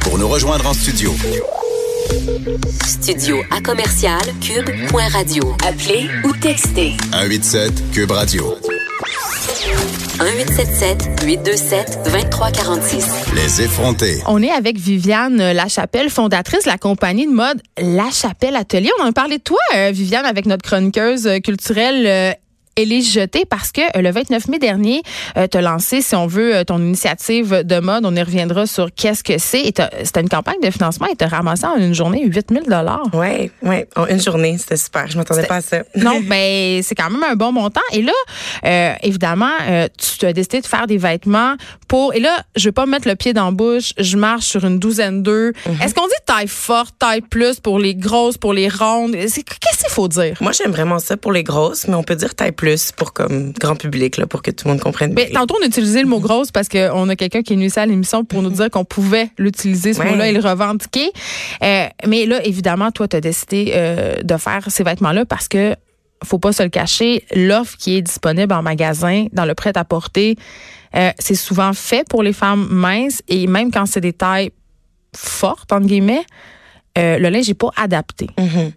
Pour nous rejoindre en studio. Studio à commercial cube.radio. Appelez ou textez 187 Cube Radio. 1877 827 2346. Les effrontés. On est avec Viviane Lachapelle, fondatrice de la compagnie de mode La Chapelle Atelier. On en a parlé de toi, euh, Viviane, avec notre chroniqueuse euh, culturelle euh, Élise Jeté parce que euh, le 29 mai dernier, euh, tu as lancé, si on veut, euh, ton initiative de mode. On y reviendra sur qu'est-ce que c'est. C'était une campagne de financement et tu as ramassé en une journée 8 000 Oui, oui. En une journée, c'était super. Je m'attendais pas à ça. non, mais ben, c'est quand même un bon montant. Et là, euh, évidemment, euh, tu as décidé de faire des vêtements pour. Et là, je vais pas mettre le pied dans la bouche. Je marche sur une douzaine d'eux. Mhm. Est-ce qu'on dit taille forte, taille plus pour les grosses, pour les rondes? Qu'est-ce qu'il faut dire? Moi, j'aime vraiment ça pour les grosses, mais on peut dire taille plus pour comme grand public, là, pour que tout le monde comprenne Mais tantôt, on a utilisé le mot grosse parce qu'on a quelqu'un qui est venu ici à l'émission pour nous dire qu'on pouvait l'utiliser, ce Ouais. mot-là, et le revendiquer. Euh, mais là, évidemment, toi, tu as décidé euh, de faire ces vêtements-là parce que faut pas se le cacher, l'offre qui est disponible en magasin, dans le prêt-à-porter, euh, c'est souvent fait pour les femmes minces et même quand c'est des tailles fortes, entre guillemets, euh, le linge n'est pas adapté. Mhm.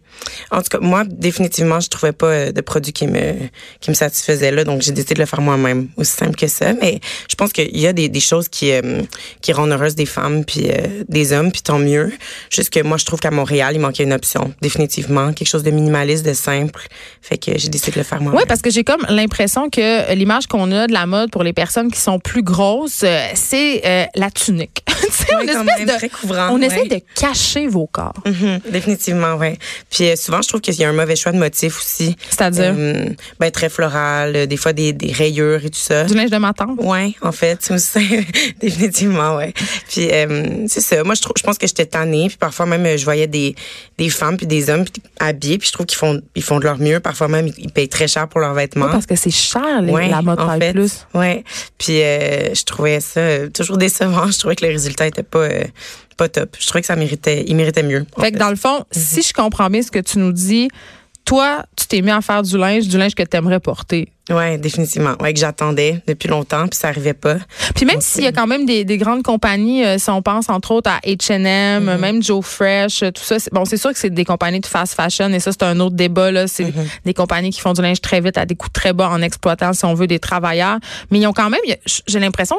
En tout cas, moi, définitivement, je trouvais pas euh, de produit qui me qui me satisfaisait là, donc j'ai décidé de le faire moi-même, aussi simple que ça. Mais je pense qu'il y a des, des choses qui euh, qui rendent heureuses des femmes puis euh, des hommes, puis tant mieux. Juste que moi, je trouve qu'à Montréal, il manquait une option, définitivement, quelque chose de minimaliste, de simple. Fait que j'ai décidé de le faire moi-même. Oui, parce que j'ai comme l'impression que l'image qu'on a de la mode pour les personnes qui sont plus grosses, c'est euh, la tunique. Ouais, on espèce même, de- on ouais. essaie de cacher vos corps. Mhm, définitivement, ouais. Puis euh, souvent, je trouve qu'il y a un mauvais choix de motifs aussi. C'est-à-dire? Euh, ben très floral, euh, des fois des, des rayures et tout ça. du linge de ma tante? Ouais, en fait, définitivement, ouais. Puis c'est ça. Moi, je trouve, je pense que j'étais tannée. Puis parfois même, je voyais des des femmes puis des hommes puis habillés. Puis je trouve qu'ils font ils font de leur mieux. Parfois même, ils, payent très cher pour leurs vêtements. Parce que c'est cher, les- Ouais, la mode en fait, plus. Ouais. Puis je trouvais ça toujours décevant. Je trouvais que le résultat était pas pas top. Je trouvais que ça méritait, il méritait mieux. Fait fait. que dans le fond, si je comprends bien ce que tu nous dis, toi, tu t'es mis à faire du linge, du linge que tu aimerais porter. Ouais, définitivement. Ouais, que j'attendais depuis longtemps puis ça arrivait pas. Puis même s'il y a quand même des, des grandes compagnies, euh, si on pense entre autres à H&M, Mm-hmm. même Joe Fresh, euh, tout ça, bon, c'est sûr que c'est des compagnies de fast fashion et ça c'est un autre débat là. C'est Mm-hmm. des compagnies qui font du linge très vite à des coûts très bas en exploitant, si on veut, des travailleurs. Mais ils ont quand même, j'ai l'impression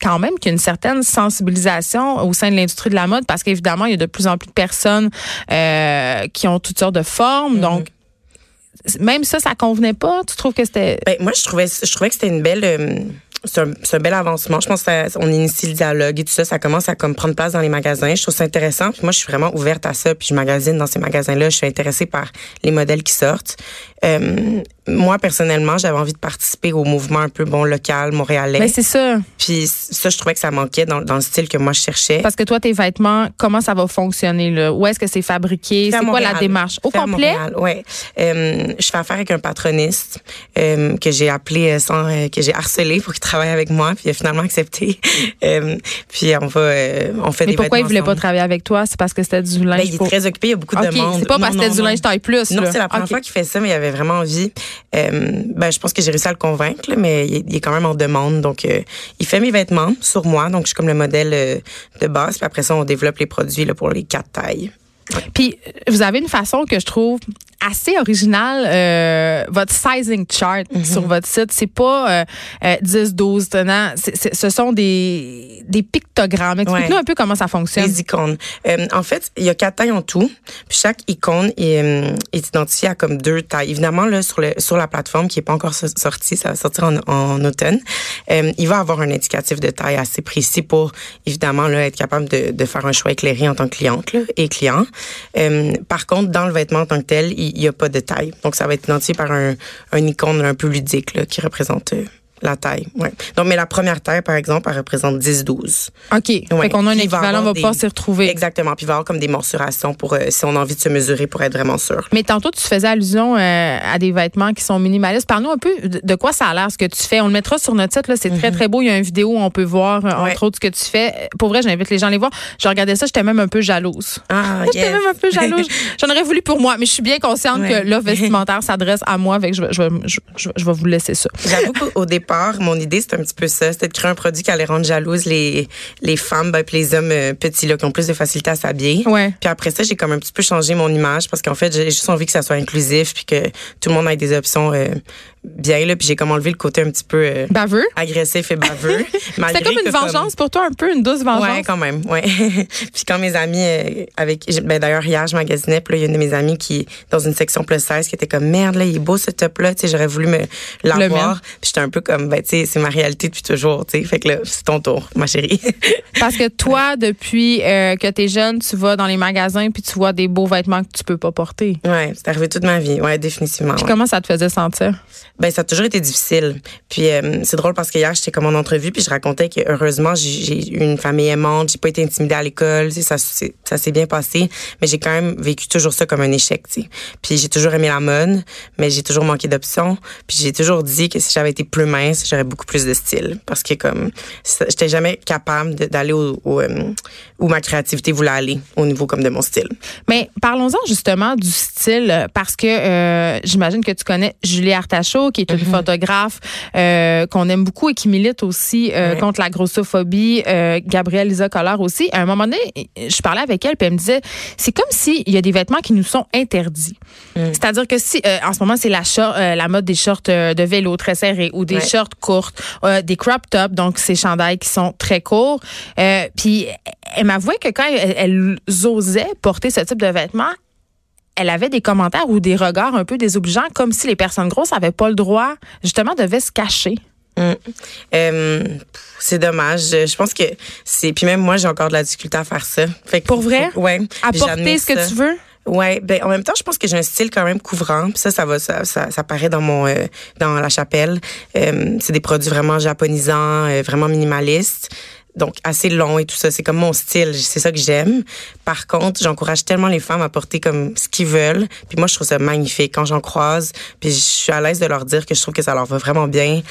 quand même qu'il y a une certaine sensibilisation au sein de l'industrie de la mode parce qu'évidemment il y a de plus en plus de personnes euh, qui ont toutes sortes de formes, donc même ça, ça convenait pas? Tu trouves que c'était Ben, moi, je trouvais, je trouvais que c'était une belle. euh, c'est un, bel avancement. Je pense que ça- on initie le dialogue et tout ça. Ça commence à comme prendre place dans les magasins. Je trouve ça intéressant. Puis moi, je suis vraiment ouverte à ça. Puis je magasine dans ces magasins-là. Je suis intéressée par les modèles qui sortent. Euh, moi, personnellement, j'avais envie de participer au mouvement un peu bon local montréalais. Ben, c'est ça. Puis ça, je trouvais que ça manquait dans, dans le style que moi je cherchais. Parce que toi, tes vêtements, comment ça va fonctionner là? Où est-ce que c'est fabriqué? C'est quoi la démarche? Au complet? Ouais. Euh, je fais affaire avec un patroniste euh, que j'ai appelé sans que j'ai harcelé pour qu'il travaille avec moi, puis il a finalement accepté. Puis on va on fait Mais des pourquoi il voulait pas travailler avec toi? C'est parce que c'était du linge Ben, il est pour- très occupé, il y a beaucoup de OK, demandes. c'est pas parce que c'était du linge taille plus. Non, c'est la première fois qu'il fait ça, mais il avait vraiment envie. Euh, ben, je pense que j'ai réussi à le convaincre, mais il est, quand même en demande. Donc, euh, il fait mes vêtements sur moi. Donc, je suis comme le modèle euh, de base. Puis après ça, on développe les produits là, pour les quatre tailles. Puis, vous avez une façon que je trouve assez originale, euh, votre sizing chart Mhm. sur votre site. C'est pas euh, euh, 10, 12 tenants. C'est- c'est- ce sont des, des pictogrammes. Explique-nous Ouais. un peu comment ça fonctionne. Les icônes. Euh, en fait, il y a quatre tailles en tout. Puis chaque icône est, euh, est identifiée à comme deux tailles. Évidemment, là, sur, le, sur la plateforme qui est pas encore so- sortie, ça va sortir en, en automne, euh, il va avoir un indicatif de taille assez précis pour, évidemment, là, être capable de, de faire un choix éclairé en tant que cliente là, et client. Euh, par contre, dans le vêtement en tant que tel, il n'y a pas de taille. Donc, ça va être identifié par un, un icône un peu ludique là, qui représente euh, la taille. Ouais. Donc, mais la première taille, par exemple, elle représente 10-12. OK. Fait Ouais. qu'on a un équivalent, on va pas s'y retrouver. Exactement. Puis il va y avoir comme des mensurations pour euh, si on a envie de se mesurer pour être vraiment sûr. Mais tantôt, tu faisais allusion euh, à des vêtements qui sont minimalistes. Parle-nous un peu de, quoi ça a l'air, ce que tu fais. On le mettra sur notre site. là. C'est très, très beau. Il y a une vidéo où on peut voir, euh, Mhm. Ouais. entre autres, ce que tu fais. Pour vrai, j'invite les gens à les voir. Je regardais ça, j'étais même un peu jalouse. Ah, J'étais même un peu jalouse. J'en aurais voulu pour moi, mais je suis bien consciente Ouais. que l'offre vestimentaire s'adresse à moi. Fait que je, vais- je, je, je- vais vous laisser ça. J'avoue qu'au dé- départ, mon idée, c'était un petit peu ça. C'était de créer un produit qui allait rendre jalouses les, les femmes, ben, puis les hommes euh, petits, là, qui ont plus de facilité à s'habiller. Ouais. Puis après ça, j'ai comme un petit peu changé mon image parce qu'en fait, j'ai juste envie que ça soit inclusif puis que tout le monde ait des options euh, bien, là. Puis j'ai comme enlevé le côté un petit peu euh, Baveux? agressif et baveux. C'était comme une vengeance pour toi, un peu, une douce vengeance? Ouais, quand même, ouais. puis quand mes amis euh, avec ben d'ailleurs hier je magasinais, puis il y a une de mes amies qui dans une section plus 16 qui était comme merde là, il est beau ce top là, tu sais, j'aurais voulu me l'avoir. Puis j'étais un peu comme ben tu sais, c'est ma réalité depuis toujours, tu sais. Fait que là, c'est ton tour, ma chérie. Parce que toi, depuis euh, que t'es jeune, tu vas dans les magasins puis tu vois des beaux vêtements que tu peux pas porter. ouais, c'est arrivé toute ma vie. Ouais, définitivement. Puis ouais. comment ça te faisait sentir? Ben ça a toujours été difficile. Puis euh, c'est drôle parce que hier j'étais comme en entrevue puis je racontais que heureusement j'ai eu une famille aimante, j'ai pas été intimidée à l'école, ça ça s'est bien passé, mais j'ai quand même vécu toujours ça comme un échec, tu sais. Puis j'ai toujours aimé la mode, mais j'ai toujours manqué d'options, puis j'ai toujours dit que si j'avais été plus mince, j'aurais beaucoup plus de style parce que comme j'étais jamais capable d'aller euh, où ma créativité voulait aller au niveau comme de mon style. Mais parlons-en justement du style, parce que euh, j'imagine que tu connais Julie Artachot, qui est une photographe euh, qu'on aime beaucoup et qui milite aussi euh, Ouais. contre la grossophobie. Euh, Gabrielle Lisa Collard aussi. À un moment donné, je parlais avec elle, puis elle me disait, c'est comme s'il y a des vêtements qui nous sont interdits. C'est-à-dire que si, en ce moment, c'est la, mode des shorts de vélo très serrés ou des Ouais. shorts courtes, des crop tops, donc ces chandails qui sont très courts. Puis elle m'avouait que quand elle, elle osait porter ce type de vêtements, elle avait des commentaires ou des regards un peu désobligeants, comme si les personnes grosses n'avaient pas le droit, justement, devaient se cacher. Mm. Euh, c'est dommage. Je je pense que c'est. Puis même moi, j'ai encore de la difficulté à faire ça. Fait que Pour vrai? Ouais. À Puis porter j'admire ce que tu veux? Ouais, ben en même temps, je pense que j'ai un style quand même couvrant. Puis ça, ça va, ça, ça, ça paraît dans mon, euh, dans la chapelle. Euh, c'est des produits vraiment japonisants, euh, vraiment minimalistes. Donc assez long et tout ça, c'est comme mon style, c'est ça que j'aime. Par contre, j'encourage tellement les femmes à porter comme ce qu'ils veulent. Puis moi, je trouve ça magnifique quand j'en croise. Puis je suis à l'aise de leur dire que je trouve que ça leur va vraiment bien.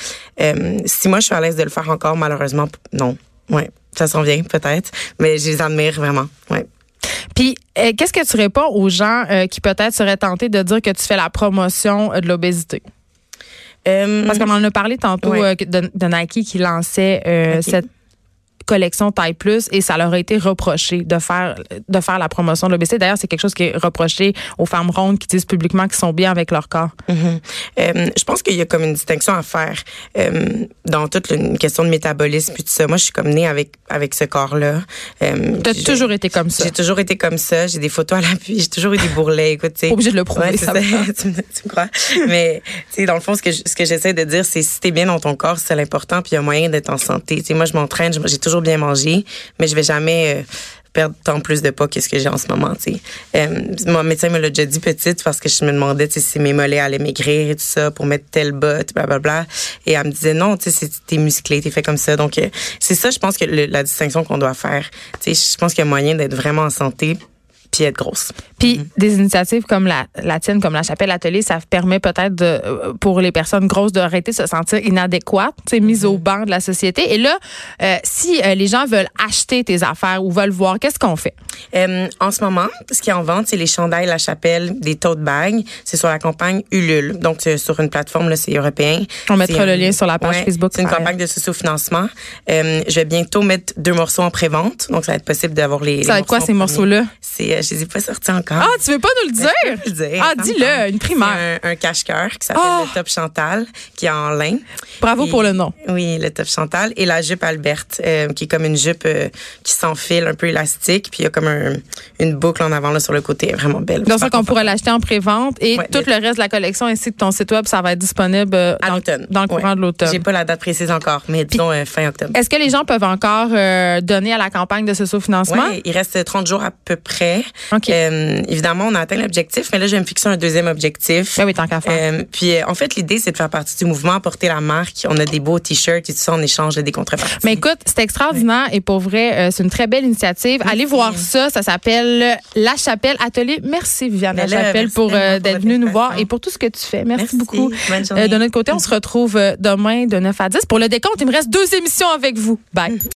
Euh, si moi je suis à l'aise de le faire encore, malheureusement, non. Ouais, ça s'en vient peut-être, mais je les admire vraiment. Ouais. Puis, euh, qu'est-ce que tu réponds aux gens euh, qui peut-être seraient tentés de dire que tu fais la promotion de l'obésité? Parce qu'on en a parlé tantôt Ouais. de, de Nike qui lançait euh, Ok. cette collection taille plus et ça leur a été reproché de faire de faire la promotion de l'obésité. D'ailleurs, c'est quelque chose qui est reproché aux femmes rondes qui disent publiquement qu'ils sont bien avec leur corps. Mhm. Euh, je pense qu'il y a comme une distinction à faire euh, dans toute une question de métabolisme puis tout ça. Moi, je suis comme née avec avec ce corps-là. Euh, Tu as j'ai- toujours été comme ça. J'ai toujours été comme ça. J'ai des photos à l'appui. J'ai toujours eu des bourrelets. Écoute, obligé de le prouver, Ouais, ça ça. tu, me, tu me crois. Mais tu sais, dans le fond, ce que je- ce que j'essaie de dire, c'est si t'es bien dans ton corps, c'est l'important. Puis il y a moyen d'être en santé. Tu sais, moi, je m'entraîne. J'ai toujours bien mangé, mais je vais jamais. euh, perdre tant plus de poids que ce que j'ai en ce moment, tu sais. Euh, mon médecin me l'a déjà dit petite parce que je me demandais, si mes mollets allaient maigrir et tout ça pour mettre telle botte, blablabla. Et elle me disait, non, tu sais, t'es musclé, t'es fait comme ça. Donc, euh, c'est ça, je pense que la distinction qu'on doit faire. Tu sais, je pense qu'il y a moyen d'être vraiment en santé puis être grosse. Puis des initiatives comme la, la tienne, comme la chapelle atelier, ça permet peut-être de, euh, pour les personnes grosses d'arrêter de se sentir inadéquates, sais, mises au banc de la société. Et là, euh, si euh, les gens veulent acheter tes affaires ou veulent voir, qu'est-ce qu'on fait? Euh, en ce moment, ce qui est en vente, c'est les chandails La Chapelle, des tote bags. C'est sur la campagne Ulule. Donc, euh, sur une plateforme, là, c'est européen. On mettra C'est, le lien sur la page ouais, Facebook. C'est une campagne de socio-financement. Euh, je vais bientôt mettre deux morceaux en pré-vente. Donc, ça va être possible d'avoir les. Ça va être quoi ces morceaux-là? C'est, je les ai pas sortis encore. Ah, tu veux pas nous le Je dire? peux le dire. Ah, dis-le, une primaire. Un, un cache-cœur qui s'appelle Oh! le Top Chantal, qui est en lin. Bravo Et- pour le nom. Oui, le top Chantal et la jupe Alberte, euh, qui est comme une jupe euh, qui s'enfile un peu élastique, puis il y a comme un- une boucle en avant là sur le côté, vraiment belle. Donc ça qu'on pourrait l'acheter en pré-vente et Ouais, tout le reste de la collection ainsi que ton site web, ça va être disponible euh, à dans, l'automne. dans le courant Ouais. de l'automne. J'ai pas la date précise encore, mais disons euh, fin octobre. Est-ce que les gens peuvent encore donner à la campagne de socio-financement? Ouais, il reste 30 jours à peu près. Euh, évidemment, on a atteint l'objectif, mais là, je vais me fixer un deuxième objectif. Ben oui, tant qu'à faire. Euh, puis, euh, en fait, l'idée, c'est de faire partie du mouvement, porter la marque. On a des beaux t-shirts et tout ça en échange de des contreparties. Mais écoute, c'est extraordinaire et pour vrai, c'est une très belle initiative. Allez voir ça. Ça s'appelle La Chapelle Atelier. Merci, Viviane Ben La Chapelle, pour d'être venue nous voir et pour tout ce que tu fais. Merci, Merci. beaucoup. De notre côté, on se retrouve demain de 9 à 10. Pour le décompte, il me reste deux émissions avec vous. Bye.